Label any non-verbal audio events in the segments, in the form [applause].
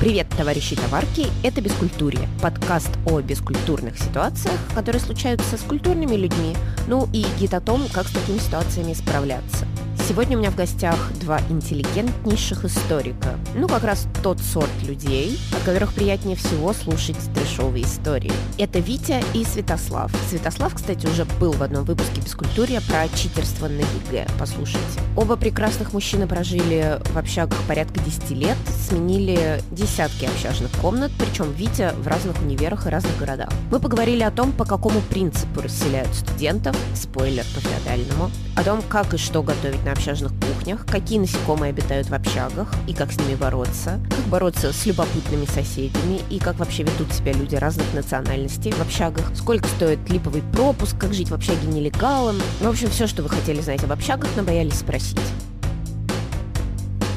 Привет, товарищи товарки! Это «Бескультурье» – подкаст о бескультурных ситуациях, которые случаются с культурными людьми, ну и гид о том, как с такими ситуациями справляться – Сегодня у меня в гостях два интеллигентнейших историка. Ну, как раз тот сорт людей, от которых приятнее всего слушать трешовые истории. Это Витя и Святослав. Святослав, кстати, уже был в одном выпуске «Бескультурья» про читерство на ЕГЭ. Послушайте. Оба прекрасных мужчины прожили в общагах порядка 10 лет, сменили десятки общажных комнат, причем Витя в разных универах и разных городах. Мы поговорили о том, по какому принципу расселяют студентов, спойлер по феодальному, о том, как и что готовить на общажных кухнях, какие насекомые обитают в общагах и как с ними бороться, как бороться с любопытными соседями и как вообще ведут себя люди разных национальностей в общагах, сколько стоит липовый пропуск, как жить в общаге нелегалом. В общем, все, что вы хотели знать об общагах, но боялись спросить.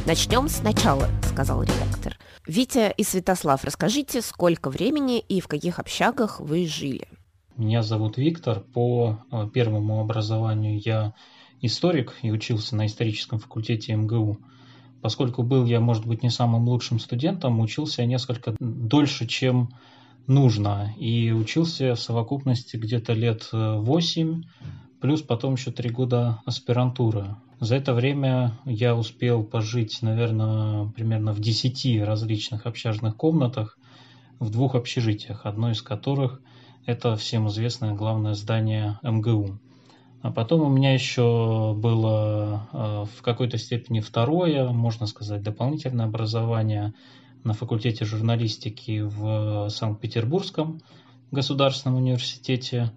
«Начнем сначала», — сказал редактор. «Витя и Святослав, расскажите, сколько времени и в каких общагах вы жили?» Меня зовут Виктор. По э, первому образованию я историк и учился на историческом факультете МГУ. Поскольку был я, может быть, не самым лучшим студентом, учился я несколько дольше, чем нужно. И учился в совокупности где-то лет 8, плюс потом еще 3 года аспирантуры. За это время я успел пожить, наверное, примерно в 10 различных общажных комнатах в двух общежитиях, одно из которых это всем известное главное здание МГУ. А потом у меня еще было э, в какой-то степени второе, можно сказать, дополнительное образование на факультете журналистики в Санкт-Петербургском государственном университете,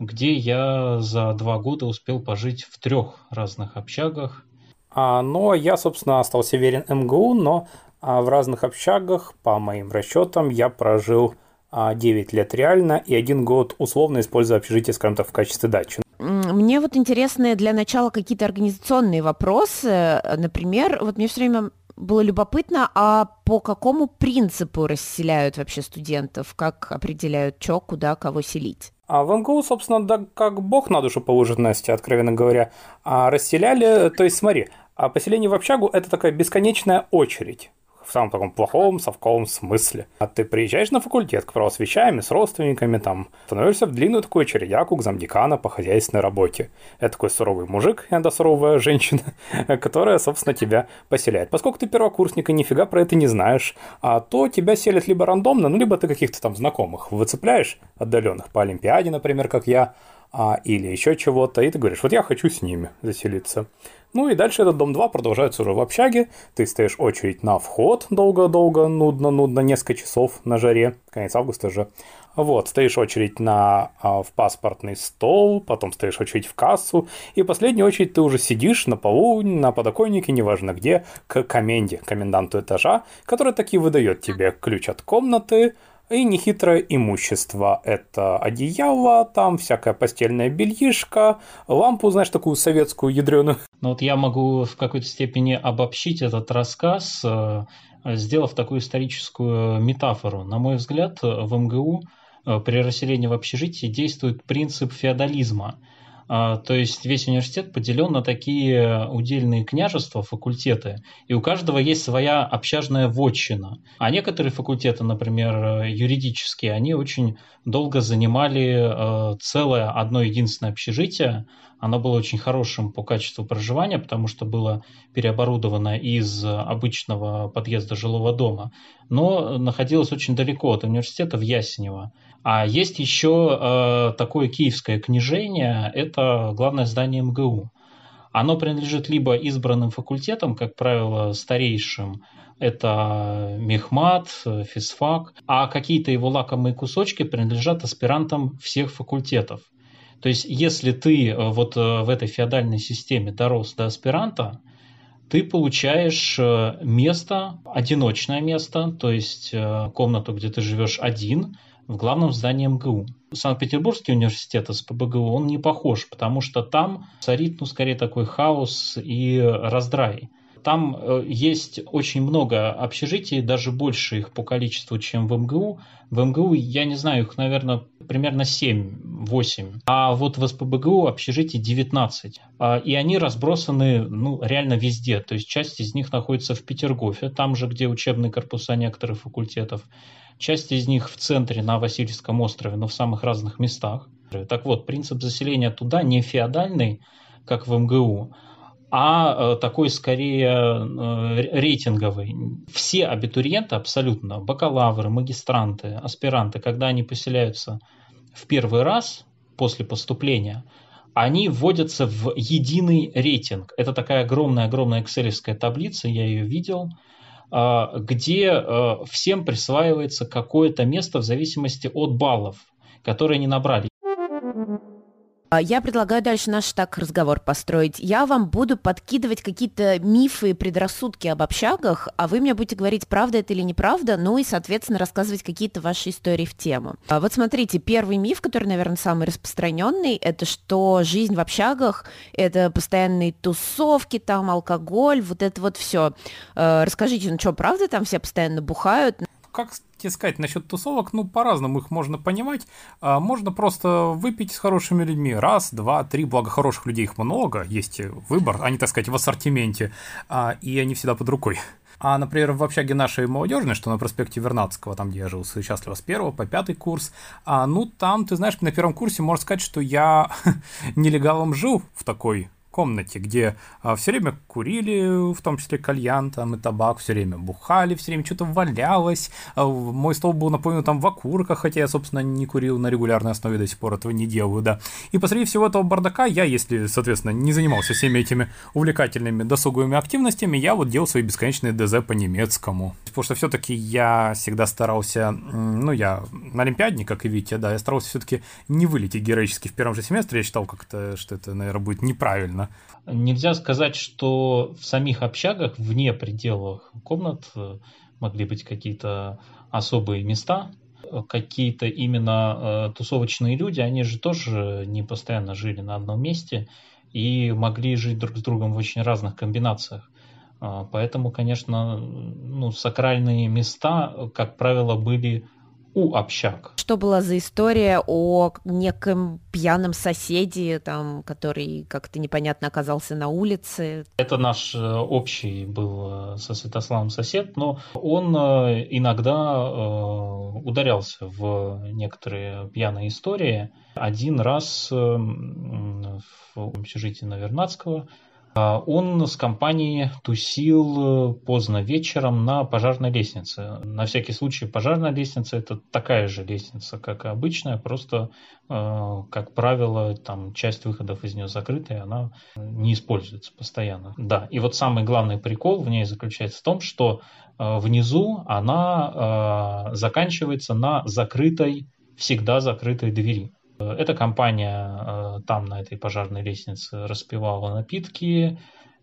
где я за два года успел пожить в трех разных общагах. А, но я, собственно, остался верен МГУ, но а, в разных общагах, по моим расчетам, я прожил 9 а, лет реально и один год условно используя общежитие, скажем так, в качестве дачи. Мне вот интересны для начала какие-то организационные вопросы. Например, вот мне все время было любопытно, а по какому принципу расселяют вообще студентов? Как определяют, что, куда, кого селить? А в МГУ, собственно, да как бог на душу положит, Настя, откровенно говоря. А расселяли, то есть смотри, а поселение в общагу – это такая бесконечная очередь в самом таком плохом совковом смысле. А ты приезжаешь на факультет к правосвящаем с родственниками, там, становишься в длинную такую очередяку к замдекана по хозяйственной работе. Это такой суровый мужик, иногда суровая женщина, [laughs] которая, собственно, тебя поселяет. Поскольку ты первокурсник и нифига про это не знаешь, а то тебя селят либо рандомно, ну, либо ты каких-то там знакомых выцепляешь отдаленных по Олимпиаде, например, как я, а, или еще чего-то, и ты говоришь, вот я хочу с ними заселиться. Ну и дальше этот дом 2 продолжается уже в общаге. Ты стоишь очередь на вход долго-долго, нудно-нудно, несколько часов на жаре. Конец августа же. Вот, стоишь очередь на, а, в паспортный стол, потом стоишь очередь в кассу, и в последнюю очередь ты уже сидишь на полу, на подоконнике, неважно где, к коменде, коменданту этажа, который таки выдает тебе ключ от комнаты, и нехитрое имущество. Это одеяло, там всякая постельная бельишка, лампу, знаешь, такую советскую ядреную. Ну вот я могу в какой-то степени обобщить этот рассказ, э, сделав такую историческую метафору. На мой взгляд, в МГУ э, при расселении в общежитии действует принцип феодализма – то есть весь университет поделен на такие удельные княжества, факультеты, и у каждого есть своя общажная вотчина. А некоторые факультеты, например, юридические, они очень долго занимали э, целое одно единственное общежитие. Оно было очень хорошим по качеству проживания, потому что было переоборудовано из обычного подъезда жилого дома, но находилось очень далеко от университета в Ясенево. А есть еще э, такое киевское княжение, это главное здание МГУ. Оно принадлежит либо избранным факультетам, как правило, старейшим, это Мехмат, физфак, а какие-то его лакомые кусочки принадлежат аспирантам всех факультетов. То есть, если ты э, вот э, в этой феодальной системе дорос до аспиранта, ты получаешь э, место, одиночное место, то есть комнату, где ты живешь один – в главном здании МГУ. Санкт-Петербургский университет СПБГУ, он не похож, потому что там царит, ну, скорее такой хаос и раздрай. Там э, есть очень много общежитий, даже больше их по количеству, чем в МГУ. В МГУ, я не знаю, их, наверное, примерно 7-8. А вот в СПБГУ общежитий 19. А, и они разбросаны ну, реально везде. То есть часть из них находится в Петергофе, там же, где учебные корпуса некоторых факультетов. Часть из них в центре на Васильевском острове, но в самых разных местах. Так вот, принцип заселения туда не феодальный, как в МГУ, а э, такой скорее э, рейтинговый. Все абитуриенты абсолютно, бакалавры, магистранты, аспиранты, когда они поселяются в первый раз после поступления, они вводятся в единый рейтинг. Это такая огромная-огромная экселевская таблица, я ее видел, э, где всем присваивается какое-то место в зависимости от баллов, которые они набрали. А, я предлагаю дальше наш так разговор построить. Я вам буду подкидывать какие-то мифы и предрассудки об общагах, а вы мне будете говорить, правда это или неправда, ну и, соответственно, рассказывать какие-то ваши истории в тему. А вот смотрите, первый миф, который, наверное, самый распространенный, это что жизнь в общагах – это постоянные тусовки, там алкоголь, вот это вот все. А, расскажите, ну что, правда там все постоянно бухают? Как тебе сказать, насчет тусовок, ну, по-разному их можно понимать. А, можно просто выпить с хорошими людьми. Раз, два, три, благо хороших людей их много, есть выбор, они, так сказать, в ассортименте, а, и они всегда под рукой. А, например, в общаге нашей молодежной, что на проспекте Вернадского, там, где я жил счастливо с первого по пятый курс, а, ну, там, ты знаешь, на первом курсе можно сказать, что я [laughs] нелегалом жил в такой комнате, где а, все время курили, в том числе кальян там и табак, все время бухали, все время что-то валялось. А, мой стол был наполнен там в окурках, хотя я, собственно, не курил на регулярной основе, до сих пор этого не делаю, да. И посреди всего этого бардака я, если, соответственно, не занимался всеми этими увлекательными досуговыми активностями, я вот делал свои бесконечные ДЗ по немецкому. Потому что все-таки я всегда старался, ну, я на Олимпиадне, как и Витя, да, я старался все-таки не вылететь героически в первом же семестре, я считал как-то, что это, наверное, будет неправильно Нельзя сказать, что в самих общагах, вне пределах комнат, э, могли быть какие-то особые места, какие-то именно э, тусовочные люди, они же тоже не постоянно жили на одном месте и могли жить друг с другом в очень разных комбинациях. А, поэтому, конечно, ну, сакральные места, как правило, были у общак. Что была за история о неком пьяном соседе, там, который как-то непонятно оказался на улице? Это наш э, общий был э, со Святославом сосед, но он э, иногда ударялся в некоторые пьяные истории. Один раз в общежитии Навернадского он с компанией тусил э, поздно вечером на пожарной лестнице. На всякий случай пожарная лестница это такая же лестница, как и обычная, просто, э, как правило, там часть выходов из нее закрыта, и она не используется постоянно. Да, и вот самый главный прикол в ней заключается в том, что э, внизу она заканчивается на закрытой, всегда закрытой двери. Эта компания э, там, на этой пожарной лестнице, распевала напитки,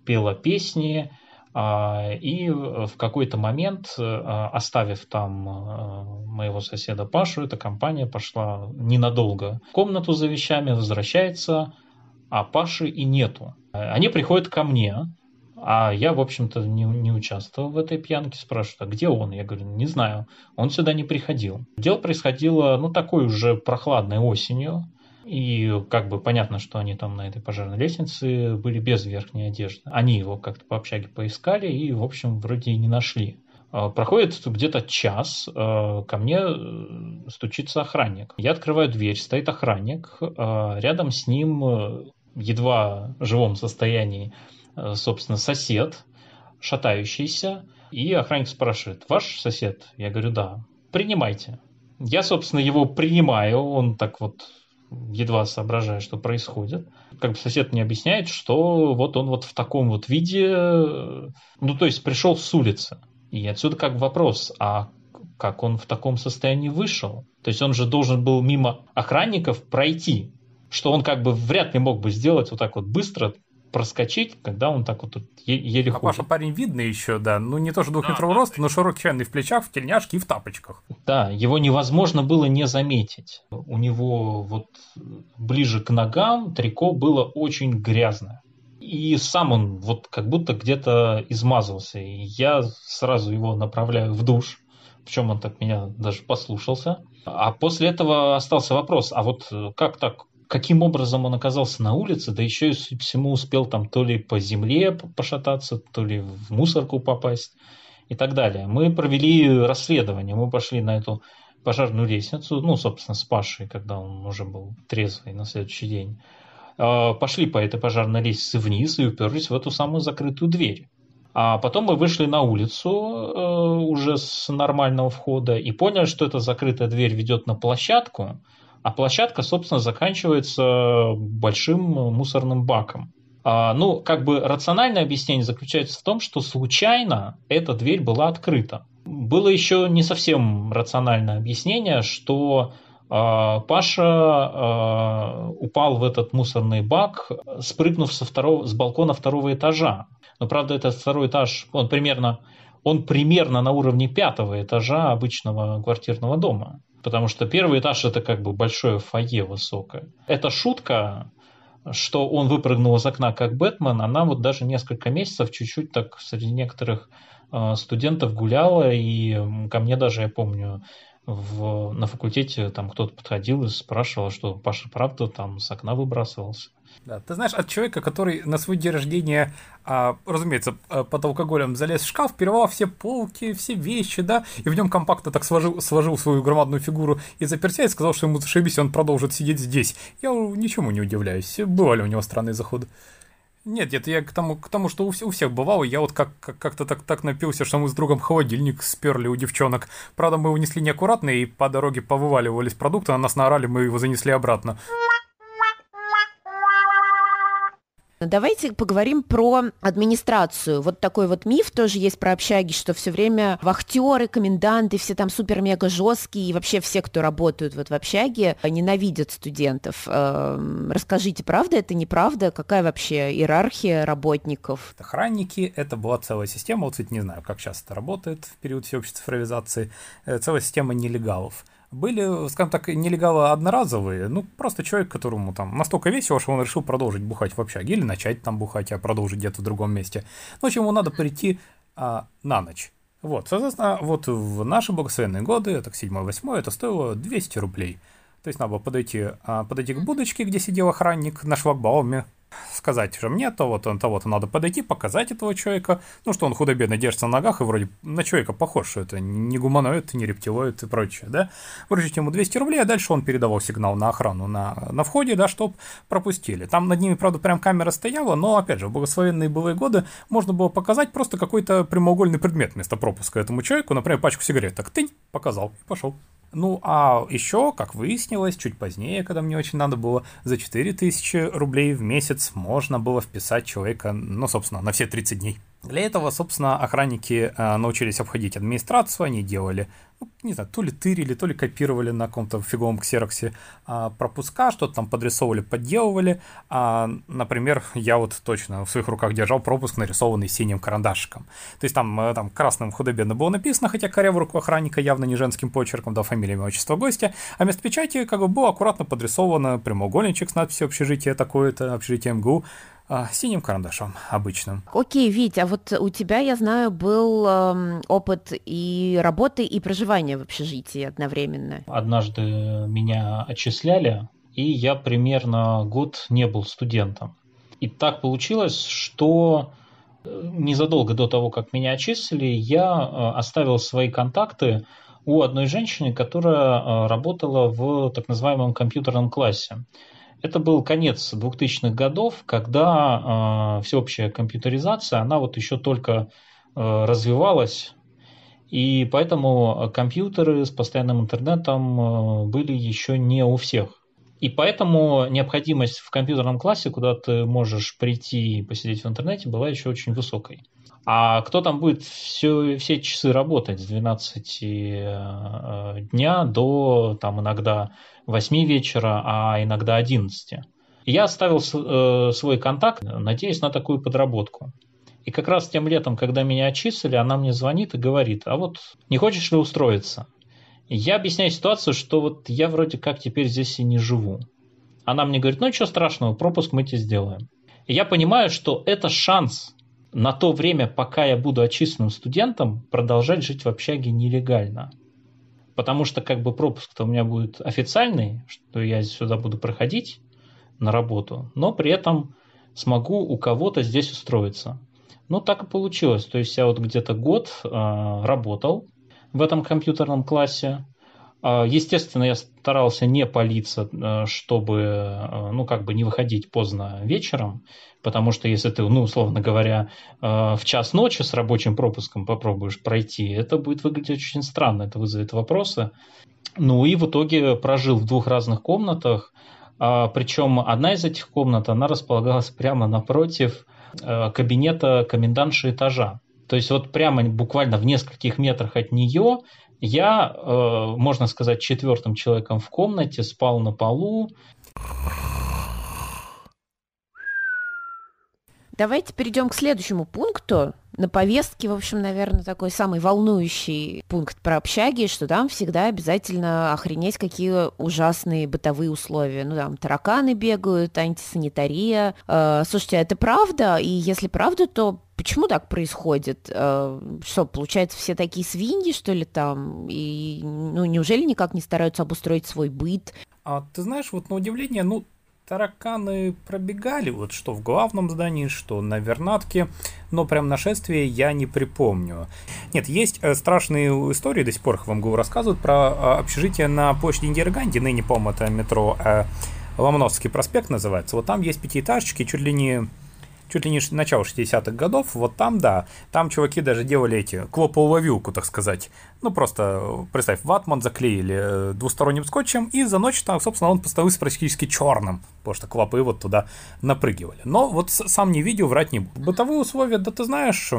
пела песни, а, и в какой-то момент, э, оставив там э, моего соседа Пашу, эта компания пошла ненадолго в комнату за вещами, возвращается, а Паши и нету. Они приходят ко мне, а я, в общем-то, не, не участвовал в этой пьянке. Спрашивают, а где он? Я говорю, не знаю. Он сюда не приходил. Дело происходило, ну, такой уже прохладной осенью. И как бы понятно, что они там на этой пожарной лестнице были без верхней одежды. Они его как-то по общаге поискали и, в общем, вроде и не нашли. А, проходит где-то час, а, ко мне э, стучится охранник. Я открываю дверь, стоит охранник, а, рядом с ним э, едва в живом состоянии собственно, сосед, шатающийся, и охранник спрашивает, ваш сосед? Я говорю, да. Принимайте. Я, собственно, его принимаю, он так вот едва соображая, что происходит. Как бы сосед мне объясняет, что вот он вот в таком вот виде, ну, то есть пришел с улицы. И отсюда как вопрос, а как он в таком состоянии вышел? То есть он же должен был мимо охранников пройти, что он как бы вряд ли мог бы сделать вот так вот быстро, проскочить, когда он так вот еле а ходит. Паша парень видный еще, да. Ну, не то, что двухметрового да, роста, но широкий в плечах, в тельняшке и в тапочках. Да, его невозможно было не заметить. У него вот ближе к ногам трико было очень грязное. И и сам он вот как будто где-то измазался. И я сразу его направляю в душ, причем он так меня даже послушался. А после этого остался вопрос, а вот как так, каким образом он оказался на улице, да еще и всему успел там то ли по земле пошататься, то ли в мусорку попасть и так далее. Мы провели расследование, мы пошли на эту пожарную лестницу, ну, собственно, с Пашей, когда он уже был трезвый на следующий день. А, пошли по этой пожарной лестнице вниз и уперлись в эту самую закрытую дверь. А потом мы вышли на улицу э, уже с нормального входа и поняли, что эта закрытая дверь ведет на площадку, а площадка, собственно, заканчивается большим мусорным баком. А, ну, как бы рациональное объяснение заключается в том, что случайно эта дверь была открыта. Было еще не совсем рациональное объяснение, что э, Паша э, упал в этот мусорный бак, спрыгнув со второго, с балкона второго этажа. Но правда, этот второй этаж, он примерно, он примерно на уровне пятого этажа обычного квартирного дома. Потому что первый этаж это как бы большое фойе высокое. Эта шутка что он выпрыгнул из окна как Бэтмен, она вот даже несколько месяцев чуть-чуть так среди некоторых э, студентов гуляла, и ко мне даже, я помню, в, на факультете там кто-то подходил и спрашивал, что Паша правда там с окна выбрасывался. Да, ты знаешь, от человека, который на свой день рождения, а, разумеется, а, под алкоголем залез в шкаф, перервал все полки, все вещи, да, и в нем компактно так сложил, сложил свою громадную фигуру и заперся и сказал, что ему зашибись, он продолжит сидеть здесь. Я ничему не удивляюсь. Бывали у него странные заходы. Нет, это я к тому, к тому что у, у всех бывало. Я вот как, как, как-то так, так напился, что мы с другом холодильник сперли у девчонок. Правда, мы его несли неаккуратно, и по дороге повываливались продукты, на нас наорали, мы его занесли обратно. Давайте поговорим про администрацию. Вот такой вот миф тоже есть про общаги, что все время вахтеры, коменданты, все там супер-мега жесткие, и вообще все, кто работают вот в общаге, ненавидят студентов. Эм, расскажите, правда это, неправда? Какая вообще иерархия работников? Охранники — это была целая система, вот, кстати, не знаю, как сейчас это работает в период всеобщей цифровизации, э, целая система нелегалов были, скажем так, нелегалы одноразовые, ну, просто человек, которому там настолько весело, что он решил продолжить бухать в общаге, или начать там бухать, а продолжить где-то в другом месте. Ну, в общем, ему надо прийти а, на ночь. Вот, соответственно, вот в наши благословенные годы, это 7-8, это стоило 200 рублей. То есть надо было подойти, а, подойти к будочке, где сидел охранник на шлагбауме, сказать, что мне того-то, того-то надо подойти, показать этого человека, ну, что он худо-бедно держится на ногах и вроде на человека похож, что это не гуманоид, не рептилоид и прочее, да, вручить ему 200 рублей, а дальше он передавал сигнал на охрану на, на входе, да, чтоб пропустили. Там над ними, правда, прям камера стояла, но, опять же, в благословенные былые годы можно было показать просто какой-то прямоугольный предмет вместо пропуска этому человеку, например, пачку сигарет, так тынь, показал и пошел. Ну, а еще, как выяснилось, чуть позднее, когда мне очень надо было, за 4000 рублей в месяц можно было вписать человека, ну, собственно, на все 30 дней. Для этого, собственно, охранники э, научились обходить администрацию, они делали ну, не знаю, то ли тырили, то ли копировали на каком-то фиговом ксероксе а, пропуска, что-то там подрисовывали, подделывали. А, например, я вот точно в своих руках держал пропуск, нарисованный синим карандашиком. То есть там, э, там красным худо-бедно было написано, хотя коря в руку охранника явно не женским почерком, да, фамилия, имя, отчество гостя, а вместо печати как бы было аккуратно подрисовано прямоугольничек с надписью «Общежитие такое-то», «Общежитие МГУ», а, синим карандашом обычным. Окей, Вить, а вот у тебя, я знаю, был эм, опыт и работы, и проживания в общежитии одновременно. Однажды меня отчисляли, и я примерно год не был студентом. И так получилось, что э, незадолго до того, как меня отчислили, я э, оставил свои контакты у одной женщины, которая э, работала в так называемом компьютерном классе. Это был конец 2000-х годов, когда э, всеобщая компьютеризация, она вот еще только э, развивалась, и поэтому компьютеры с постоянным интернетом э, были еще не у всех. И поэтому необходимость в компьютерном классе, куда ты можешь прийти и посидеть в интернете, была еще очень высокой. А кто там будет все, все часы работать с 12 э, дня до там иногда 8 вечера, а иногда 11. Я оставил э, свой контакт, надеясь на такую подработку. И как раз тем летом, когда меня отчислили, она мне звонит и говорит, а вот не хочешь ли устроиться? Я объясняю ситуацию, что вот я вроде как теперь здесь и не живу. Она мне говорит, ну ничего страшного, пропуск мы тебе сделаем. И я понимаю, что это шанс на то время, пока я буду отчисленным студентом, продолжать жить в общаге нелегально. Потому что как бы пропуск-то у меня будет официальный, что я сюда буду проходить на работу, но при этом смогу у кого-то здесь устроиться. Ну, так и получилось. То есть я вот где-то год э, работал в этом компьютерном классе. Э, естественно, я старался не палиться, э, чтобы, э, ну, как бы не выходить поздно вечером, потому что если ты, ну, условно говоря, э, в час ночи с рабочим пропуском попробуешь пройти, это будет выглядеть очень странно, это вызовет вопросы. Ну и в итоге прожил в двух разных комнатах, а, причем одна из этих комнат, она располагалась прямо напротив кабинета комендантши этажа. То есть вот прямо буквально в нескольких метрах от нее я, э, можно сказать, четвертым человеком в комнате спал на полу. Давайте перейдем к следующему пункту. На повестке, в общем, наверное, такой самый волнующий пункт про общаги, что там всегда обязательно охренеть, какие ужасные бытовые условия. Ну, там тараканы бегают, антисанитария. Э, слушайте, это правда? И если правда, то почему так происходит? Э, что, получается, все такие свиньи, что ли, там? И, ну, неужели никак не стараются обустроить свой быт? А ты знаешь, вот на удивление, ну, тараканы пробегали, вот что в главном здании, что на Вернатке, но прям нашествие я не припомню. Нет, есть э, страшные истории, до сих пор их вам МГУ рассказывают, про э, общежитие на площади Индираганди, ныне, по-моему, это метро э, Ломоносовский проспект называется. Вот там есть пятиэтажечки, чуть ли не чуть ли не начало 60-х годов, вот там, да, там чуваки даже делали эти, клоповую так сказать. Ну, просто, представь, ватман заклеили э, двусторонним скотчем, и за ночь там, собственно, он поставился практически черным, потому что клопы вот туда напрыгивали. Но вот сам не видел, врать не буду. Бытовые условия, да ты знаешь,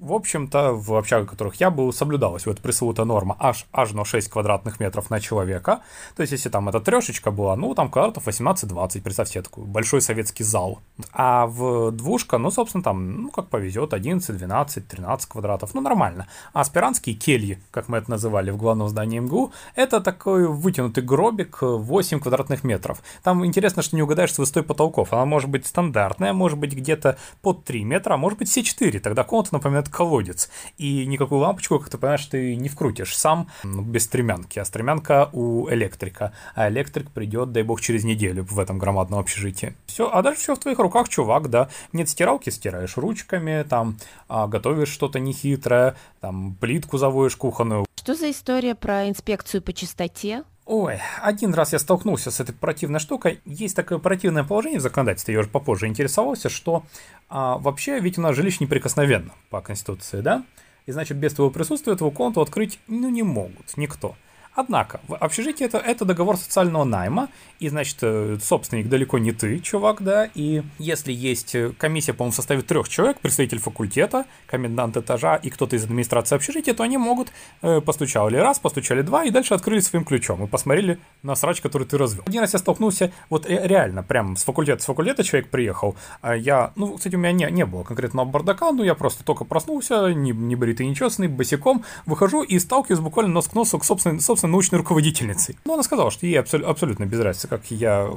в общем-то, в общагах, в которых я был, соблюдалась вот пресловутая норма аж, аж на 6 квадратных метров на человека. То есть, если там эта трешечка была, ну, там квадратов 18-20, представьте себе такой большой советский зал. А в двушка, ну, собственно, там, ну, как повезет, 11, 12, 13 квадратов, ну, нормально. А аспирантские кельи, как мы это называли в главном здании МГУ, это такой вытянутый гробик 8 квадратных метров. Там интересно, что не угадаешь с высотой потолков. Она может быть стандартная, может быть где-то под 3 метра, а может быть все 4. Тогда комната напоминает колодец. И никакую лампочку, как ты понимаешь, ты не вкрутишь сам ну, без стремянки. А стремянка у электрика. А электрик придет, дай бог, через неделю в этом громадном общежитии. Все, а дальше все в твоих руках, чувак, да. Нет стиралки, стираешь ручками, там а, готовишь что-то нехитрое, там плитку заводишь кухонную. Что за история про инспекцию по чистоте? Ой, один раз я столкнулся с этой противной штукой. Есть такое противное положение в законодательстве, я уже попозже интересовался, что а, вообще ведь у нас жилище неприкосновенно по Конституции, да? И значит, без твоего присутствия твою комнату открыть ну, не могут никто. Однако, в общежитии это, это договор социального найма, и, значит, э, собственник далеко не ты, чувак, да, и если есть э, комиссия, по-моему, в составе трех человек, представитель факультета, комендант этажа и кто-то из администрации общежития, то они могут, э, постучали раз, постучали два, и дальше открыли своим ключом, и посмотрели на срач, который ты развел. Один раз я столкнулся, вот реально, прям с факультета, с факультета человек приехал, а я, ну, кстати, у меня не, не было конкретного бардака, но я просто только проснулся, не, не бритый, не честный, босиком, выхожу и сталкиваюсь буквально нос к носу к собственной, собственной научной руководительницей. Но она сказала, что ей абсол- абсолютно без разницы, как я,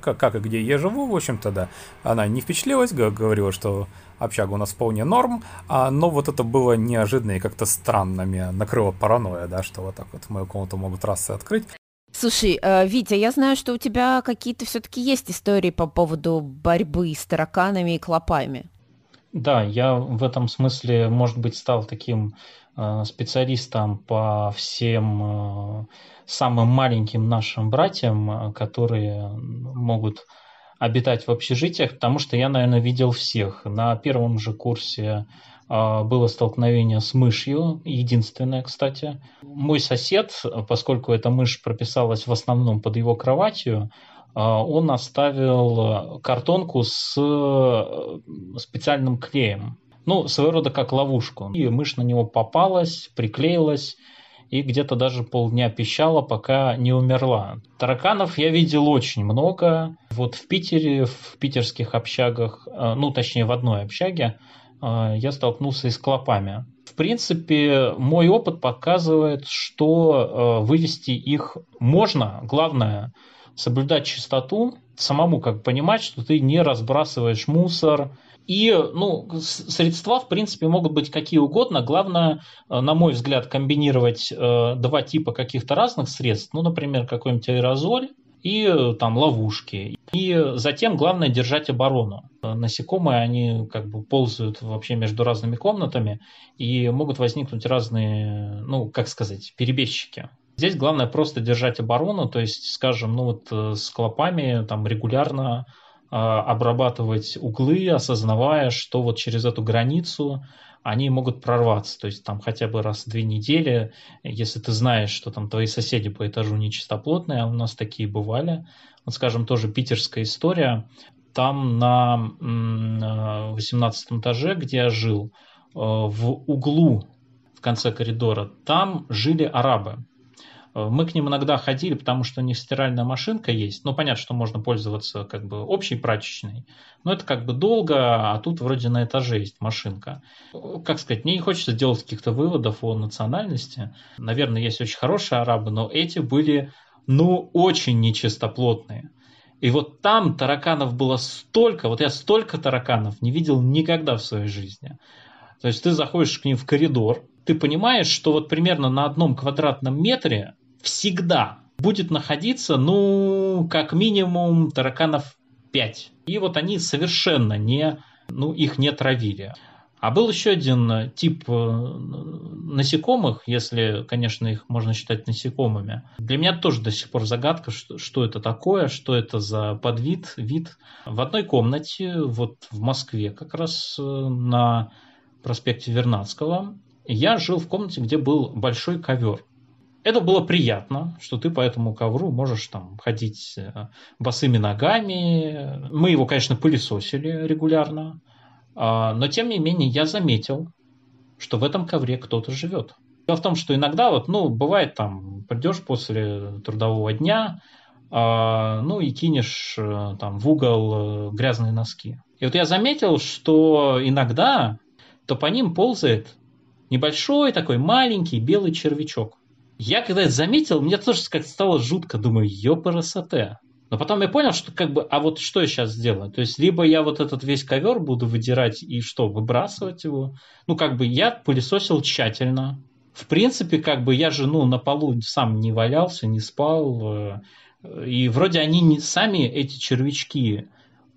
как, как и где я живу, в общем-то, да. Она не впечатлилась, говорила, что общага у нас вполне норм, а, но вот это было неожиданно и как-то странно меня накрыло паранойя, да, что вот так вот мою комнату могут раз и открыть. Слушай, э, Витя, я знаю, что у тебя какие-то все-таки есть истории по поводу борьбы с тараканами и клопами. Да, я в этом смысле, может быть, стал таким Э, специалистам по всем э, самым маленьким нашим братьям, э, которые могут обитать в общежитиях, потому что я, наверное, видел всех. На первом же курсе было столкновение с мышью, единственное, кстати. Мой сосед, поскольку эта мышь прописалась в основном под его кроватью, он оставил картонку с специальным клеем, ну, своего рода как ловушку. И мышь на него попалась, приклеилась, и где-то даже полдня пищала, пока не умерла. Тараканов я видел очень много. Вот в Питере, в питерских общагах, э, ну, точнее, в одной общаге, э, я столкнулся и с клопами. В принципе, мой опыт показывает, что э, вывести их можно. Главное, соблюдать чистоту, самому как понимать, что ты не разбрасываешь мусор, и ну, средства, в принципе, могут быть какие угодно. Главное, э, на мой взгляд, комбинировать э, два типа каких-то разных средств. Ну, например, какой-нибудь аэрозоль и э, там ловушки. И затем главное держать оборону. Насекомые, они как бы ползают вообще между разными комнатами и могут возникнуть разные, ну, как сказать, перебежчики. Здесь главное просто держать оборону, то есть, скажем, ну вот с клопами там регулярно обрабатывать углы, осознавая, что вот через эту границу они могут прорваться. То есть там хотя бы раз в две недели, если ты знаешь, что там твои соседи по этажу нечистоплотные, а у нас такие бывали. Вот, скажем, тоже питерская история. Там на 18 этаже, где я жил, э, в углу в конце коридора, там жили арабы. Э, мы к ним иногда ходили, потому что у них стиральная машинка есть. Ну, понятно, что можно пользоваться как бы общей прачечной, но это как бы долго, а тут вроде на этаже есть машинка. Как сказать, мне не хочется делать каких-то выводов о национальности. Наверное, есть очень хорошие арабы, но эти были, ну, очень нечистоплотные. И вот там тараканов было столько, вот я столько тараканов не видел никогда в своей жизни. То есть ты заходишь к ним в коридор, ты понимаешь, что вот примерно на одном квадратном метре всегда будет находиться, ну, как минимум тараканов 5. И вот они совершенно не, ну, их не травили. А был еще один тип э, насекомых, если, конечно, их можно считать насекомыми. Для меня тоже до сих пор загадка, что, что это такое, что это за подвид, вид. В одной комнате, вот в Москве, как раз э, на проспекте Вернадского, я жил в комнате, где был большой ковер это было приятно, что ты по этому ковру можешь там ходить э, босыми ногами. Мы его, конечно, пылесосили регулярно, а, но тем не менее я заметил, что в этом ковре кто-то живет. Дело в том, что иногда вот, ну, бывает там, придешь после трудового дня, а, ну и кинешь э, там в угол э, грязные носки. И вот я заметил, что иногда то по ним ползает небольшой такой маленький белый червячок. Я когда это заметил, мне тоже как стало жутко, думаю, ёпарасоте. Но потом я понял, что как бы, а вот что я сейчас сделаю? То есть, либо я вот этот весь ковер буду выдирать и что, выбрасывать его? Ну, как бы я пылесосил тщательно. В принципе, как бы я же, ну, на полу сам не валялся, не спал. Э, и вроде они не, сами, эти червячки,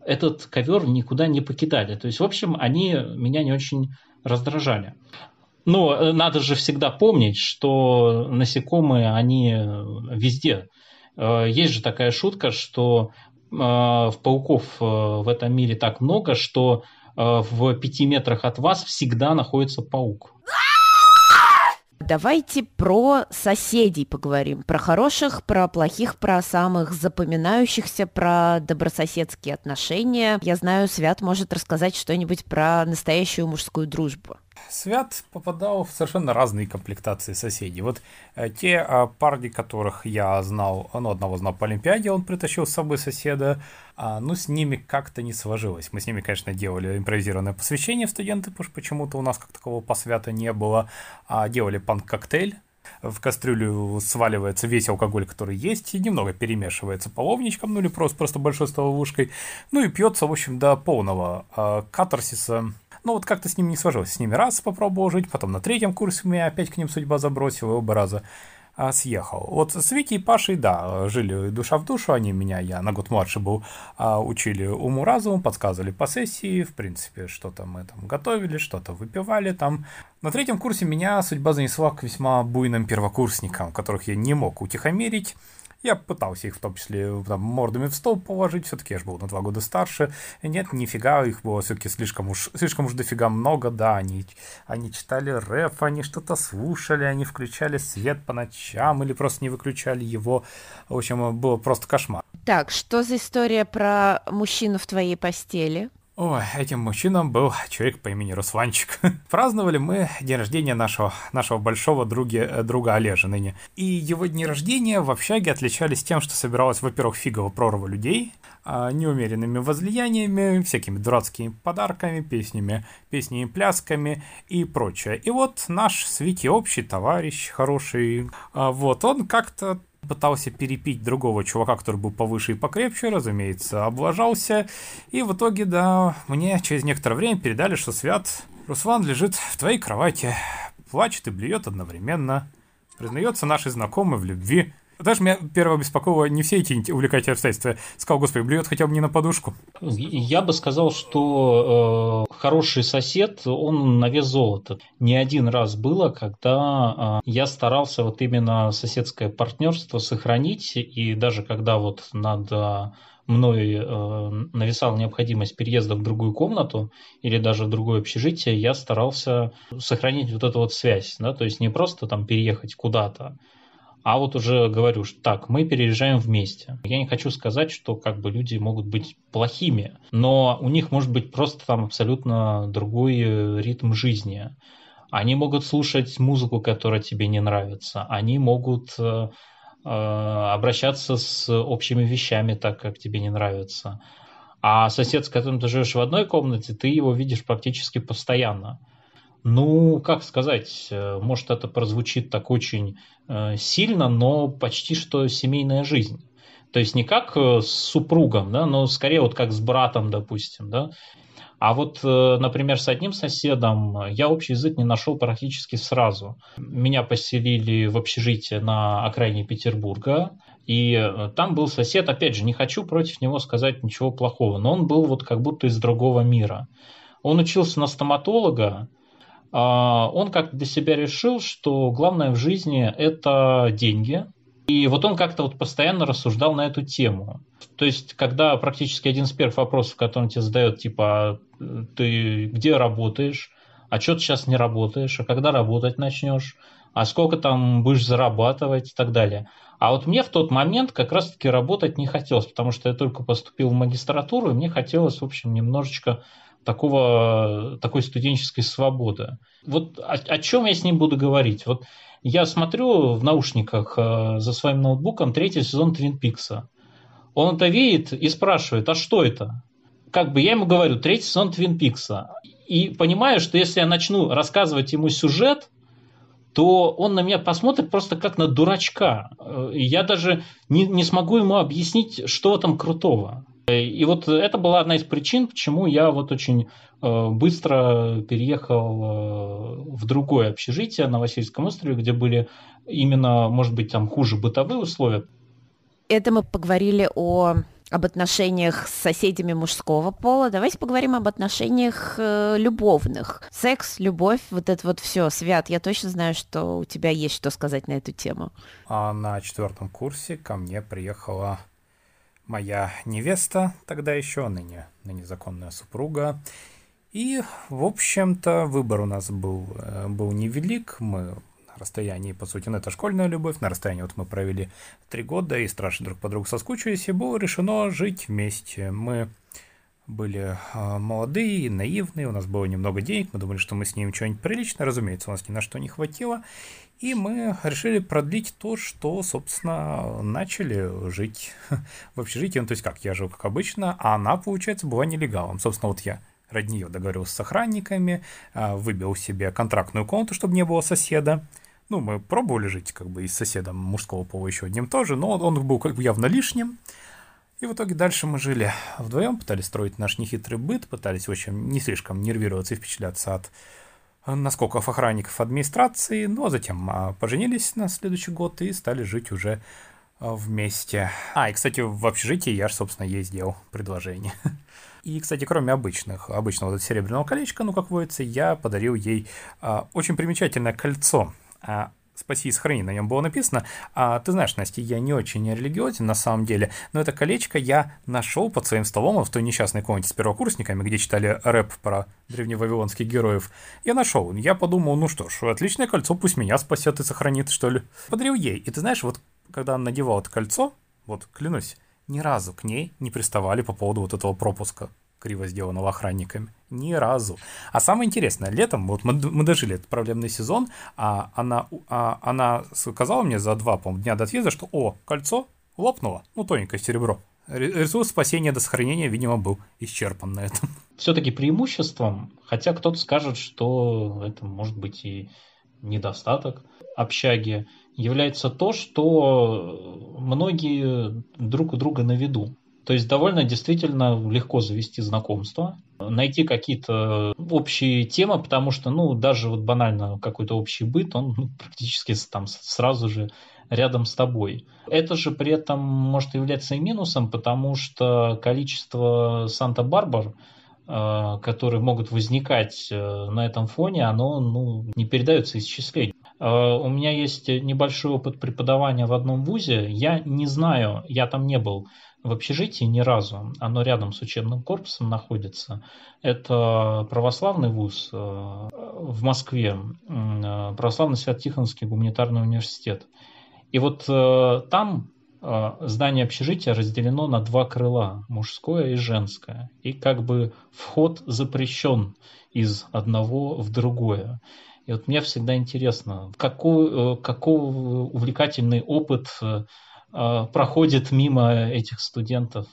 этот ковер никуда не покидали. То есть, в общем, они меня не очень раздражали. Но э, надо же всегда помнить, что насекомые, они везде. Э, есть же такая шутка, что э, в пауков в этом мире так много, что в пяти метрах от вас всегда находится паук. Давайте про соседей поговорим. Про хороших, про плохих, про самых запоминающихся, про добрососедские отношения. Я знаю, Свят может рассказать что-нибудь про настоящую мужскую дружбу. Свят попадал в совершенно разные комплектации соседей. Вот э, те э, парни, которых я знал, ну, одного знал по Олимпиаде, он притащил с собой соседа, а, ну, с ними как-то не сложилось. Мы с ними, конечно, делали импровизированное посвящение в студенты, потому что почему-то у нас как такового посвята не было, а делали панк-коктейль, в кастрюлю сваливается весь алкоголь, который есть, и немного перемешивается половничком, ну или просто, просто большой столовушкой, ну и пьется, в общем, до полного э, катарсиса, но вот как-то с ними не сложилось. С ними раз попробовал жить, потом на третьем курсе меня опять к ним судьба забросила, и оба раза а, съехал. Вот с Витей и Пашей, да, жили душа в душу, они меня, я на год младше был, а, учили уму-разуму, подсказывали по сессии, в принципе, что-то мы там готовили, что-то выпивали там. На третьем курсе меня судьба занесла к весьма буйным первокурсникам, которых я не мог утихомирить, я пытался их в том числе там, мордами в стол положить, все-таки я же был на два года старше. Нет, нифига, их было все-таки слишком уж, слишком уж дофига много, да, они, они читали рэп, они что-то слушали, они включали свет по ночам или просто не выключали его. В общем, было просто кошмар. Так, что за история про мужчину в твоей постели? Ой, этим мужчином был человек по имени Русланчик. [laughs] Праздновали мы день рождения нашего, нашего большого други, э, друга Олежа ныне. И его дни рождения в общаге отличались тем, что собиралась, во-первых, фигово прорва людей, а, неумеренными возлияниями, всякими дурацкими подарками, песнями, песнями, плясками и прочее. И вот наш с Вики общий товарищ хороший, а, вот, он как-то пытался перепить другого чувака, который был повыше и покрепче, разумеется, облажался. И в итоге, да, мне через некоторое время передали, что Свят Руслан лежит в твоей кровати, плачет и блюет одновременно. Признается нашей знакомой в любви. Даже меня первое беспокоило не все эти увлекательные обстоятельства. Сказал, господи, блюет хотя бы не на подушку. Я бы сказал, что э, хороший сосед, он на вес золота. Не один раз было, когда э, я старался вот именно соседское партнерство сохранить, и даже когда вот надо мной э, нависала необходимость переезда в другую комнату или даже в другое общежитие, я старался сохранить вот эту вот связь, да, то есть не просто там переехать куда-то, а вот уже говорю, что так, мы переезжаем вместе. Я не хочу сказать, что как бы люди могут быть плохими, но у них может быть просто там абсолютно другой э, ритм жизни. Они могут слушать музыку, которая тебе не нравится. Они могут э, э, обращаться с общими вещами так, как тебе не нравится. А сосед, с которым ты живешь в одной комнате, ты его видишь практически постоянно. Ну, как сказать, э, может это прозвучит так очень э, сильно, но почти что семейная жизнь. То есть не как э, с супругом, да, но скорее вот как с братом, допустим, да. А вот, например, с одним соседом я общий язык не нашел практически сразу. Меня поселили в общежитие на окраине Петербурга, и там был сосед, опять же, не хочу против него сказать ничего плохого, но он был вот как будто из другого мира. Он учился на стоматолога, он как для себя решил, что главное в жизни – это деньги. И вот он как-то вот постоянно рассуждал на эту тему. То есть, когда практически один из первых вопросов, который он тебе задает, типа, «А ты где работаешь, а что ты сейчас не работаешь, а когда работать начнешь, а сколько там будешь зарабатывать и так далее. А вот мне в тот момент как раз-таки работать не хотелось, потому что я только поступил в магистратуру, и мне хотелось, в общем, немножечко такого, такой студенческой свободы. Вот о, о чем я с ним буду говорить? Вот я смотрю в наушниках э, за своим ноутбуком третий сезон Твин Пикса. Он это видит и спрашивает, а что это? Как бы я ему говорю, третий сезон Твин Пикса. И понимаю, что если я начну рассказывать ему сюжет, то он на меня посмотрит просто как на дурачка. Э, я даже не, не смогу ему объяснить, что там крутого. И вот это была одна из причин, почему я вот очень э, быстро переехал э, в другое общежитие на Васильском острове, где были именно, может быть, там хуже бытовые условия. Это мы поговорили о об отношениях с соседями мужского пола. Давайте поговорим об отношениях э, любовных. Секс, любовь, вот это вот все. Свят, я точно знаю, что у тебя есть что сказать на эту тему. А на четвертом курсе ко мне приехала моя невеста, тогда еще ныне, ныне законная супруга. И, в общем-то, выбор у нас был, э, был невелик. Мы на расстоянии, по сути, ну, это школьная любовь. На расстоянии вот мы провели три года и страшно друг по другу соскучились, и было решено жить вместе. Мы были э, молодые, наивные, у нас было немного денег, мы думали, что мы с ним что-нибудь приличное, разумеется, у нас ни на что не хватило. И мы решили продлить то, что, собственно, начали жить [laughs] в общежитии. Ну, то есть как, я жил как обычно, а она, получается, была нелегалом. Собственно, вот я ради нее договорился с охранниками, а, выбил себе контрактную комнату, чтобы не было соседа. Ну, мы пробовали жить как бы и с соседом мужского пола еще одним тоже, но он был как бы явно лишним. И в итоге дальше мы жили вдвоем, пытались строить наш нехитрый быт, пытались, в общем, не слишком нервироваться и впечатляться от наскоков охранников администрации, ну а затем а, поженились на следующий год и стали жить уже а, вместе. А, и, кстати, в общежитии я же, собственно, ей сделал предложение. [laughs] И, кстати, кроме обычных, обычного вот серебряного колечка, ну, как водится, я подарил ей а, очень примечательное кольцо. А, спаси и сохрани, на нем было написано. А, ты знаешь, Настя, я не очень религиозен на самом деле, но это колечко я нашел под своим столом в той несчастной комнате с первокурсниками, где читали рэп про древневавилонских героев. Я нашел. Я подумал, ну что ж, отличное кольцо, пусть меня спасет и сохранит, что ли. Подарил ей. И ты знаешь, вот когда она надевала это кольцо, вот, клянусь, ни разу к ней не приставали по поводу вот этого пропуска криво сделанного охранниками. Ни разу. А самое интересное, летом, вот мы, мы дожили этот проблемный сезон, а она, а, она сказала мне за два, по дня до отъезда, что, о, кольцо лопнуло, ну, тоненькое серебро. Ресурс спасения до сохранения, видимо, был исчерпан на этом. Все-таки преимуществом, хотя кто-то скажет, что это может быть и недостаток общаги, является то, что многие друг у друга на виду. То есть довольно действительно легко завести знакомство, найти какие-то общие темы, потому что, ну, даже вот банально какой-то общий быт, он ну, практически там сразу же рядом с тобой. Это же при этом может являться и минусом, потому что количество Санта-Барбар, э, которые могут возникать э, на этом фоне, оно ну, не передается исчислению. Э, у меня есть небольшой опыт преподавания в одном вузе. Я не знаю, я там не был, в общежитии ни разу. Оно рядом с учебным корпусом находится. Это православный вуз э, в Москве, э, православный Свято-Тихоновский гуманитарный университет. И вот там здание общежития разделено на два крыла, мужское и женское. И как бы вход запрещен из одного в другое. И вот мне всегда интересно, какой, какой увлекательный опыт Э, проходит мимо этих студентов.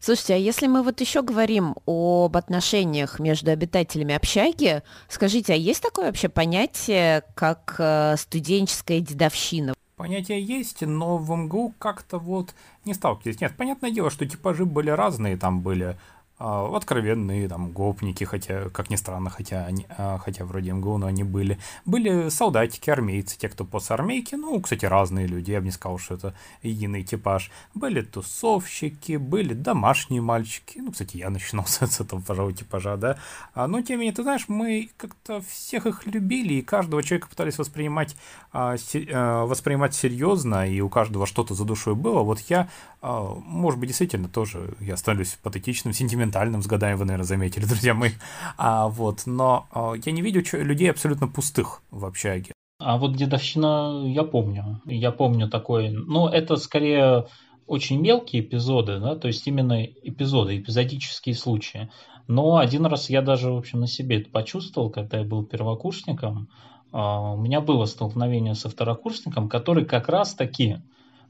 Слушайте, а если мы вот еще говорим об отношениях между обитателями общаги, скажите, а есть такое вообще понятие, как э, студенческая дедовщина? Понятие есть, но в МГУ как-то вот не сталкивались. Нет, понятное дело, что типажи были разные, там были откровенные там гопники, хотя, как ни странно, хотя, они, а, хотя вроде МГУ, но они были. Были солдатики, армейцы, те, кто после армейки, ну, кстати, разные люди, я бы не сказал, что это единый типаж. Были тусовщики, были домашние мальчики, ну, кстати, я начинал [laughs] с этого, пожалуй, типажа, да. А, но, тем не менее, ты знаешь, мы как-то всех их любили, и каждого человека пытались воспринимать, воспринимать серьезно, и у каждого что-то за душой было. Вот я, может быть, действительно тоже, я становлюсь патетичным, [laughs] сентиментальным, сентиментальным с годами, вы, наверное, заметили, [laughs] друзья мои. А, вот, но а, я не видел людей абсолютно пустых в общаге. А вот дедовщина я помню. Я помню такой, ну, это скорее очень мелкие эпизоды, да, то есть именно эпизоды, эпизодические случаи. Но один раз я даже, в общем, на себе это почувствовал, когда я был первокурсником. А, у меня было столкновение со второкурсником, который как раз таки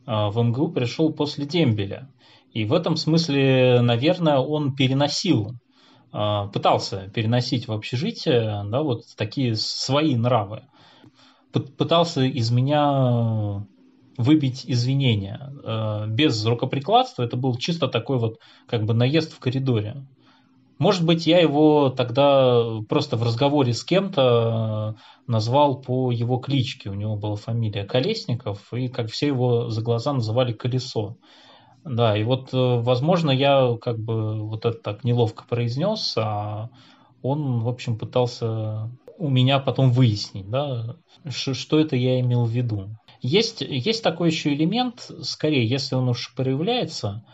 а, в МГУ пришел после дембеля. И в этом смысле, наверное, он переносил, а, пытался переносить в общежитие да, вот такие свои нравы. Пытался из меня выбить извинения. А, без рукоприкладства это был чисто такой вот как бы наезд в коридоре. Может быть, я его тогда просто в разговоре с кем-то назвал по его кличке. У него была фамилия Колесников, и как все его за глаза называли Колесо. Да, и вот, э, возможно, я как бы вот это так неловко произнес, а он, в общем, пытался у меня потом выяснить, да, что это я имел в виду. Есть, есть такой еще элемент, скорее, если он уж проявляется,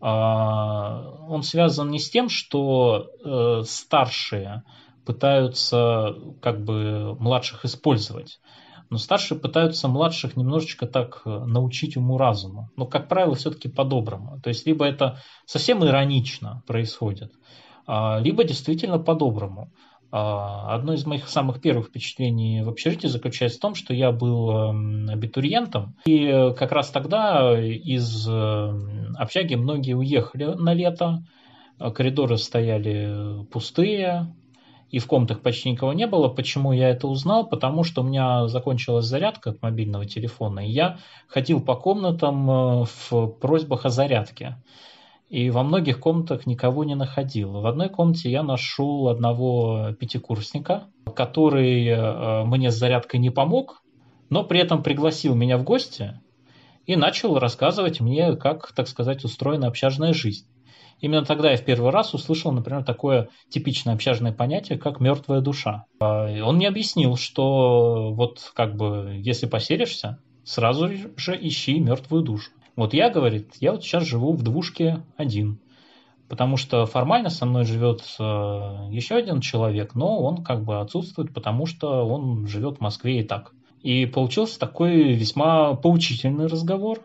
а, он связан не с тем, что э, старшие пытаются как бы младших использовать, но старшие пытаются младших немножечко так э, научить уму-разуму. Но, как правило, все-таки по-доброму. То есть, либо это совсем иронично происходит, а, либо действительно по-доброму. А, одно из моих самых первых впечатлений в общежитии заключается в том, что я был эм, абитуриентом, и как раз тогда из э, общаги многие уехали на лето, коридоры стояли пустые, и в комнатах почти никого не было. Почему я это узнал? Потому что у меня закончилась зарядка от мобильного телефона, и я ходил по комнатам э, в просьбах о зарядке. И во многих комнатах никого не находил. В одной комнате я нашел одного пятикурсника, который э, мне с зарядкой не помог, но при этом пригласил меня в гости и начал рассказывать мне, как, так сказать, устроена общажная жизнь. Именно тогда я в первый раз услышал, например, такое типичное общажное понятие, как мертвая душа. А, он мне объяснил, что вот как бы если поселишься, сразу же ищи мертвую душу. Вот я, говорит, я вот сейчас живу в двушке один, потому что формально со мной живет э, еще один человек, но он как бы отсутствует, потому что он живет в Москве и так. И получился такой весьма поучительный разговор.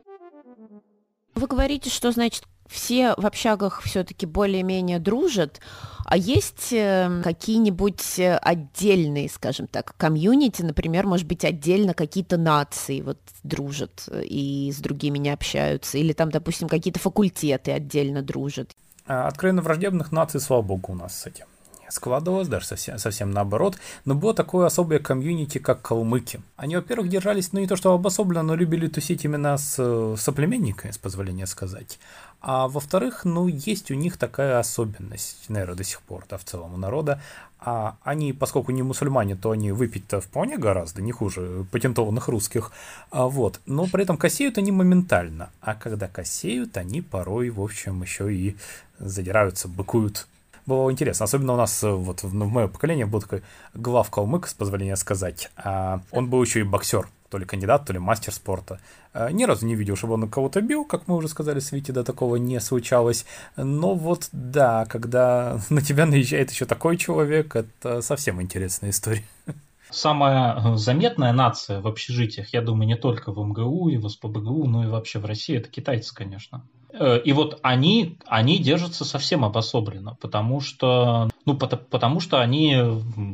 Вы говорите, что значит все в общагах все-таки более-менее дружат, а есть э, какие-нибудь э, отдельные, скажем так, комьюнити, например, может быть, отдельно какие-то нации вот дружат и с другими не общаются, или там, допустим, какие-то факультеты отдельно дружат? А, откровенно враждебных наций, слава богу, у нас с этим складывалось, даже совсем, совсем наоборот, но было такое особое комьюнити, как калмыки. Они, во-первых, держались, ну не то что обособленно, но любили тусить именно с соплеменниками, с позволения сказать. А во-вторых, ну, есть у них такая особенность, наверное, до сих пор, да, в целом у народа. А они, поскольку не мусульмане, то они выпить-то вполне гораздо, не хуже патентованных русских. А вот. Но при этом косеют они моментально. А когда косеют, они порой, в общем, еще и задираются, быкуют было интересно. Особенно у нас вот в, в мое поколение был такой глав калмык, с позволения сказать. А он был еще и боксер то ли кандидат, то ли мастер спорта. Э, ни разу не видел, чтобы он кого-то бил, как мы уже сказали с Вити, да, такого не случалось. Но вот да, когда [laughs] на тебя наезжает еще такой человек, это совсем интересная история. [laughs] Самая заметная нация в общежитиях, я думаю, не только в МГУ и в СПБГУ, но и вообще в России, это китайцы, конечно. Э, и вот они, они держатся совсем обособленно, потому что, ну, потому что они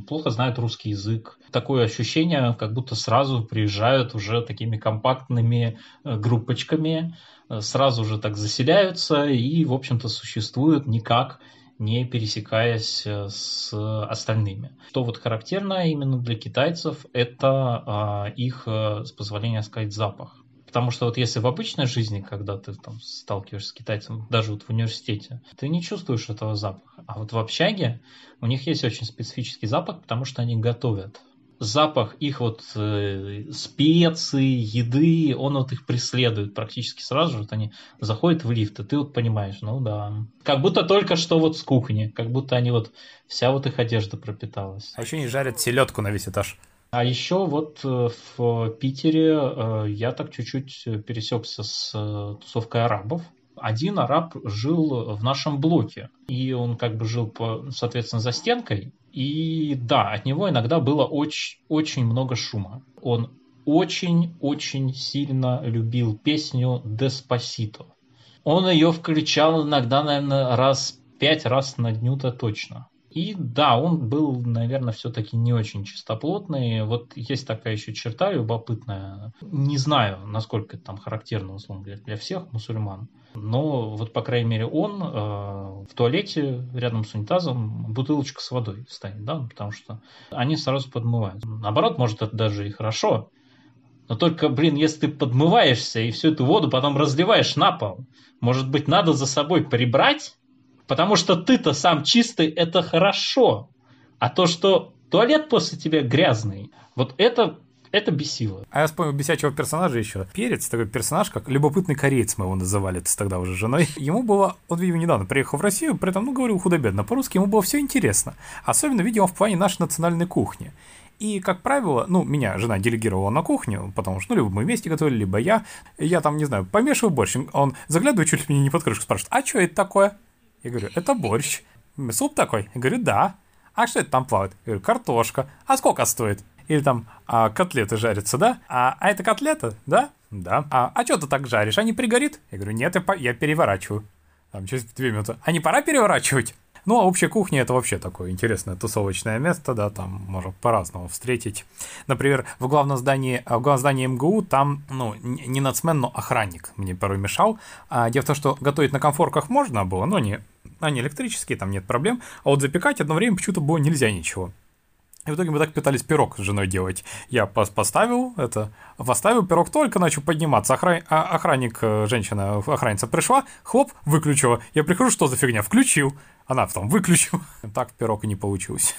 плохо знают русский язык. Такое ощущение, как будто сразу приезжают уже такими компактными э, группочками, э, сразу же так заселяются и, в общем-то, существуют никак не пересекаясь с остальными. Что вот характерно именно для китайцев, это а, их, с позволения сказать, запах. Потому что вот если в обычной жизни, когда ты там сталкиваешься с китайцем, даже вот в университете, ты не чувствуешь этого запаха. А вот в общаге у них есть очень специфический запах, потому что они готовят. Запах их вот э, специй, еды, он вот их преследует практически сразу же. Вот они заходят в лифт, и ты вот понимаешь, ну да. Как будто только что вот с кухни, как будто они вот, вся вот их одежда пропиталась. А еще не жарят селедку на весь этаж. А еще вот э, в Питере э, я так чуть-чуть пересекся с э, тусовкой арабов. Один араб жил в нашем блоке, и он как бы жил, по, соответственно, за стенкой. И да, от него иногда было очень, очень много шума. Он очень-очень сильно любил песню «Деспасито». Он ее включал иногда, наверное, раз пять раз на дню-то точно. И да, он был, наверное, все-таки не очень чистоплотный. Вот есть такая еще черта любопытная. Не знаю, насколько это там характерно, условно говоря, для всех мусульман. Но вот, по крайней мере, он э, в туалете рядом с унитазом бутылочка с водой стоит, да, потому что они сразу подмывают. Наоборот, может, это даже и хорошо. Но только, блин, если ты подмываешься и всю эту воду потом разливаешь на пол, может быть, надо за собой прибрать Потому что ты-то сам чистый, это хорошо. А то, что туалет после тебя грязный, вот это это бесило. А я вспомнил бесячего персонажа еще. Перец, такой персонаж, как любопытный кореец, мы его называли это тогда уже женой. Ему было, он, видимо, недавно приехал в Россию, при этом, ну, говорил худо-бедно по-русски, ему было все интересно. Особенно, видимо, в плане нашей национальной кухни. И, как правило, ну, меня жена делегировала на кухню, потому что, ну, либо мы вместе готовили, либо я. Я там, не знаю, помешиваю борщ. Он заглядывает чуть ли не под крышку, спрашивает, а что это такое? Я говорю, это борщ. Суп такой? Я говорю, да. А что это там плавает? Я говорю, картошка. А сколько стоит? Или там а, котлеты жарятся, да? А, а это котлета, да? Да. А, а что ты так жаришь? А не пригорит? Я говорю, нет, я, я переворачиваю. Там через две минуты. А не пора переворачивать? Ну, а общая кухня это вообще такое интересное тусовочное место, да, там можно по-разному встретить. Например, в главном здании, в главном здании МГУ там, ну, не нацмен, но охранник мне порой мешал. А дело в том, что готовить на комфорках можно было, но не, они электрические, там нет проблем, а вот запекать одно время почему-то было нельзя ничего. И в итоге мы так пытались пирог с женой делать. Я поставил это, поставил пирог, только начал подниматься. Охран... А, охранник, э, женщина, охранница пришла, хлоп, выключила. Я прихожу, что за фигня? Включил. Она потом выключила. Так пирог и не получился.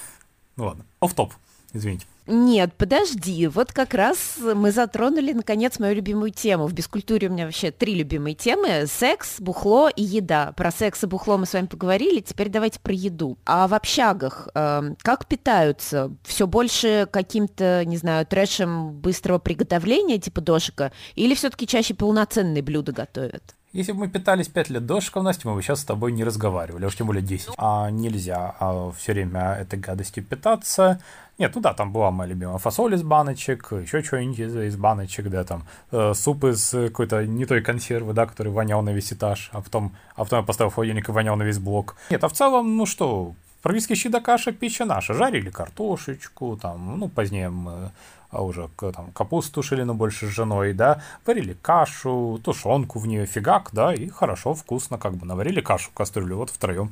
Ну ладно, оф-топ, извините. Нет, подожди, вот как раз мы затронули, наконец, мою любимую тему. В бескультуре у меня вообще три любимые темы. Секс, бухло и еда. Про секс и бухло мы с вами поговорили, теперь давайте про еду. А в общагах э, как питаются? Все больше каким-то, не знаю, трэшем быстрого приготовления, типа дошика, или все-таки чаще полноценные блюда готовят? Если бы мы питались 5 лет до Настя, мы бы сейчас с тобой не разговаривали, а уж тем более 10. А нельзя а все время этой гадостью питаться. Нет, ну да, там была моя любимая фасоль из баночек, еще что-нибудь из, баночек, да, там э, суп из какой-то не той консервы, да, который вонял на весь этаж, а потом, а потом я поставил холодильник и вонял на весь блок. Нет, а в целом, ну что, практически щи да каша, пища наша. Жарили картошечку, там, ну, позднее мы а уже там, капусту тушили, но больше с женой, да, варили кашу, тушенку в нее, фигак, да, и хорошо, вкусно, как бы наварили кашу в кастрюлю, вот втроем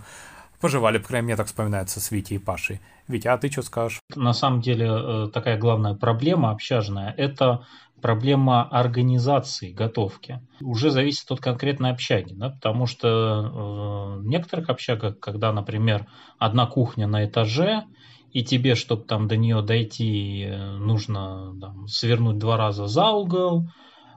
Пожевали, по крайней мере, так вспоминается с Витей и Пашей. Витя, а ты что скажешь? На самом деле э, такая главная проблема общажная – это проблема организации готовки. Уже зависит от конкретной общаги, да, потому что э, в некоторых общагах, когда, например, одна кухня на этаже, и тебе, чтобы там до нее дойти, э, нужно там, свернуть два раза за угол,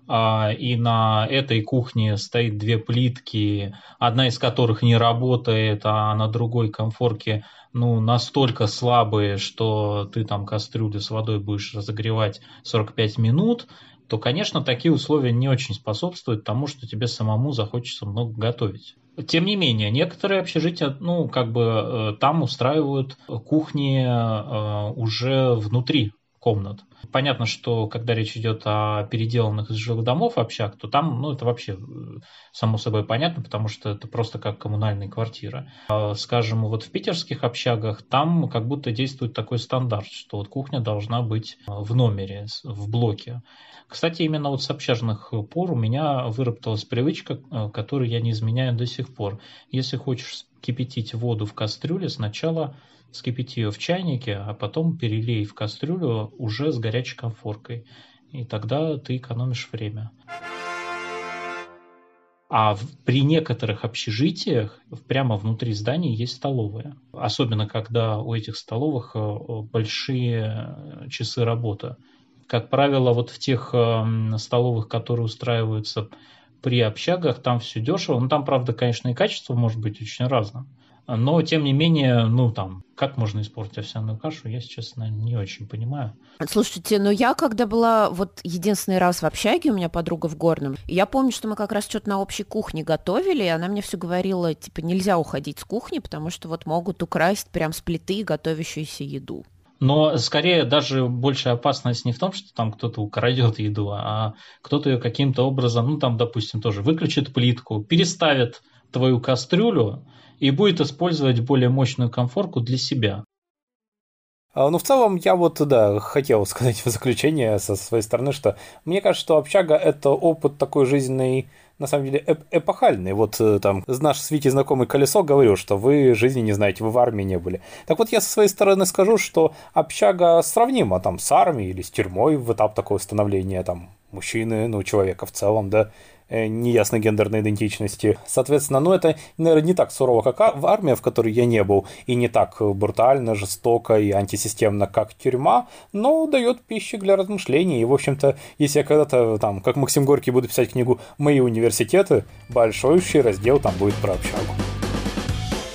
а, и на этой кухне стоит две плитки, одна из которых не работает, а на другой комфорке ну, настолько слабые, что ты там кастрюлю с водой будешь разогревать 45 минут, то, конечно, такие условия не очень способствуют тому, что тебе самому захочется много готовить. Тем не менее, некоторые общежития, ну, как бы э, там устраивают кухни э, уже внутри комнат. Понятно, что когда речь идет о переделанных из жилых домов общак, то там, ну, это вообще э, само собой понятно, потому что это просто как коммунальные квартиры. А, скажем, вот в питерских общагах там как будто действует такой стандарт, что вот кухня должна быть э, в номере, в блоке. Кстати, именно вот с общажных пор у меня выработалась привычка, э, которую я не изменяю до сих пор. Если хочешь кипятить воду в кастрюле, сначала вскипяти ее в чайнике, а потом перелей в кастрюлю уже с горячей конфоркой. И тогда ты экономишь время. А в, при некоторых общежитиях прямо внутри здания есть столовая. Особенно, когда у этих столовых э, большие э, часы работы. Как правило, вот в тех эм, столовых, которые устраиваются при общагах, там все дешево. Ну, там, правда, конечно, и качество может быть очень разным. Но, тем не менее, ну, там, как можно испортить овсяную кашу, я, честно, не очень понимаю. Слушайте, ну я когда была вот единственный раз в общаге, у меня подруга в Горном, я помню, что мы как раз что-то на общей кухне готовили, и она мне все говорила, типа, нельзя уходить с кухни, потому что вот могут украсть прям с плиты готовящуюся еду. Но скорее даже большая опасность не в том, что там кто-то украдет еду, а кто-то ее каким-то образом, ну там, допустим, тоже выключит плитку, переставит твою кастрюлю, и будет использовать более мощную конфорку для себя. А, ну, в целом, я вот, да, хотел сказать [laughs] в заключение со своей стороны, что мне кажется, что общага – это опыт такой жизненный, на самом деле, эп эпохальный. Вот э, там наш с Витей знакомый Колесо говорил, что вы жизни не знаете, вы в армии не были. Так вот, я со своей стороны скажу, что общага сравнима там с армией или с тюрьмой в этап такого становления там мужчины, ну, человека в целом, да, неясной гендерной идентичности. Соответственно, ну это, наверное, не так сурово, как в армии, в которой я не был, и не так брутально, жестоко и антисистемно, как тюрьма, но дает пищу для размышлений. И, в общем-то, если я когда-то, там, как Максим Горький, буду писать книгу «Мои университеты», большой раздел там будет про общагу.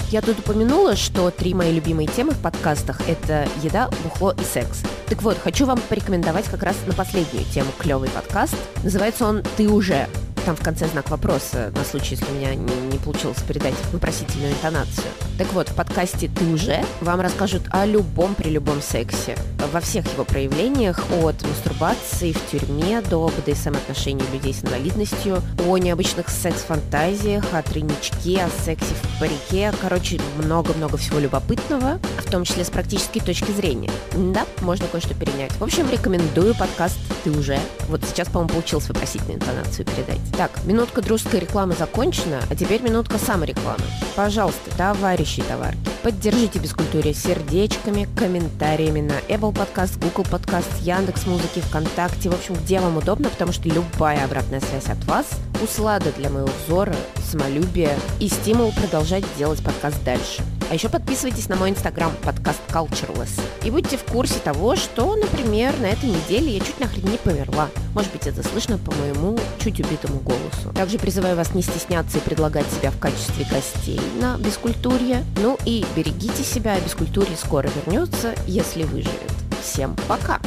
Я тут упомянула, что три мои любимые темы в подкастах – это еда, бухло и секс. Так вот, хочу вам порекомендовать как раз на последнюю тему клевый подкаст. Называется он «Ты уже». Там в конце знак вопроса, на случай, если у меня не, не получилось передать вопросительную интонацию. Так вот, в подкасте «Ты уже» вам расскажут о любом при любом сексе, во всех его проявлениях, от мастурбации в тюрьме до БДСМ-отношений людей с инвалидностью, о необычных секс-фантазиях, о тройничке, о сексе в парике, короче, много-много всего любопытного, в том числе с практической точки зрения. Да, можно кое-что перенять. В общем, рекомендую подкаст «Ты уже». Вот сейчас, по-моему, получилось вопросительную интонацию передать. Так, минутка дружеской рекламы закончена, а теперь минутка саморекламы. Пожалуйста, товарищи и товарки, поддержите Бескультуре сердечками, комментариями на Apple Podcast, Google Podcast, Яндекс Музыки, ВКонтакте, в общем, где вам удобно, потому что любая обратная связь от вас – услада для моего взора, самолюбия и стимул продолжать делать подкаст дальше. А еще подписывайтесь на мой инстаграм подкаст Cultureless. И будьте в курсе того, что, например, на этой неделе я чуть нахрен не померла. Может быть, это слышно по моему чуть убитому голосу. Также призываю вас не стесняться и предлагать себя в качестве гостей на Бескультурье. Ну и берегите себя, Бескультурье скоро вернется, если выживет. Всем пока!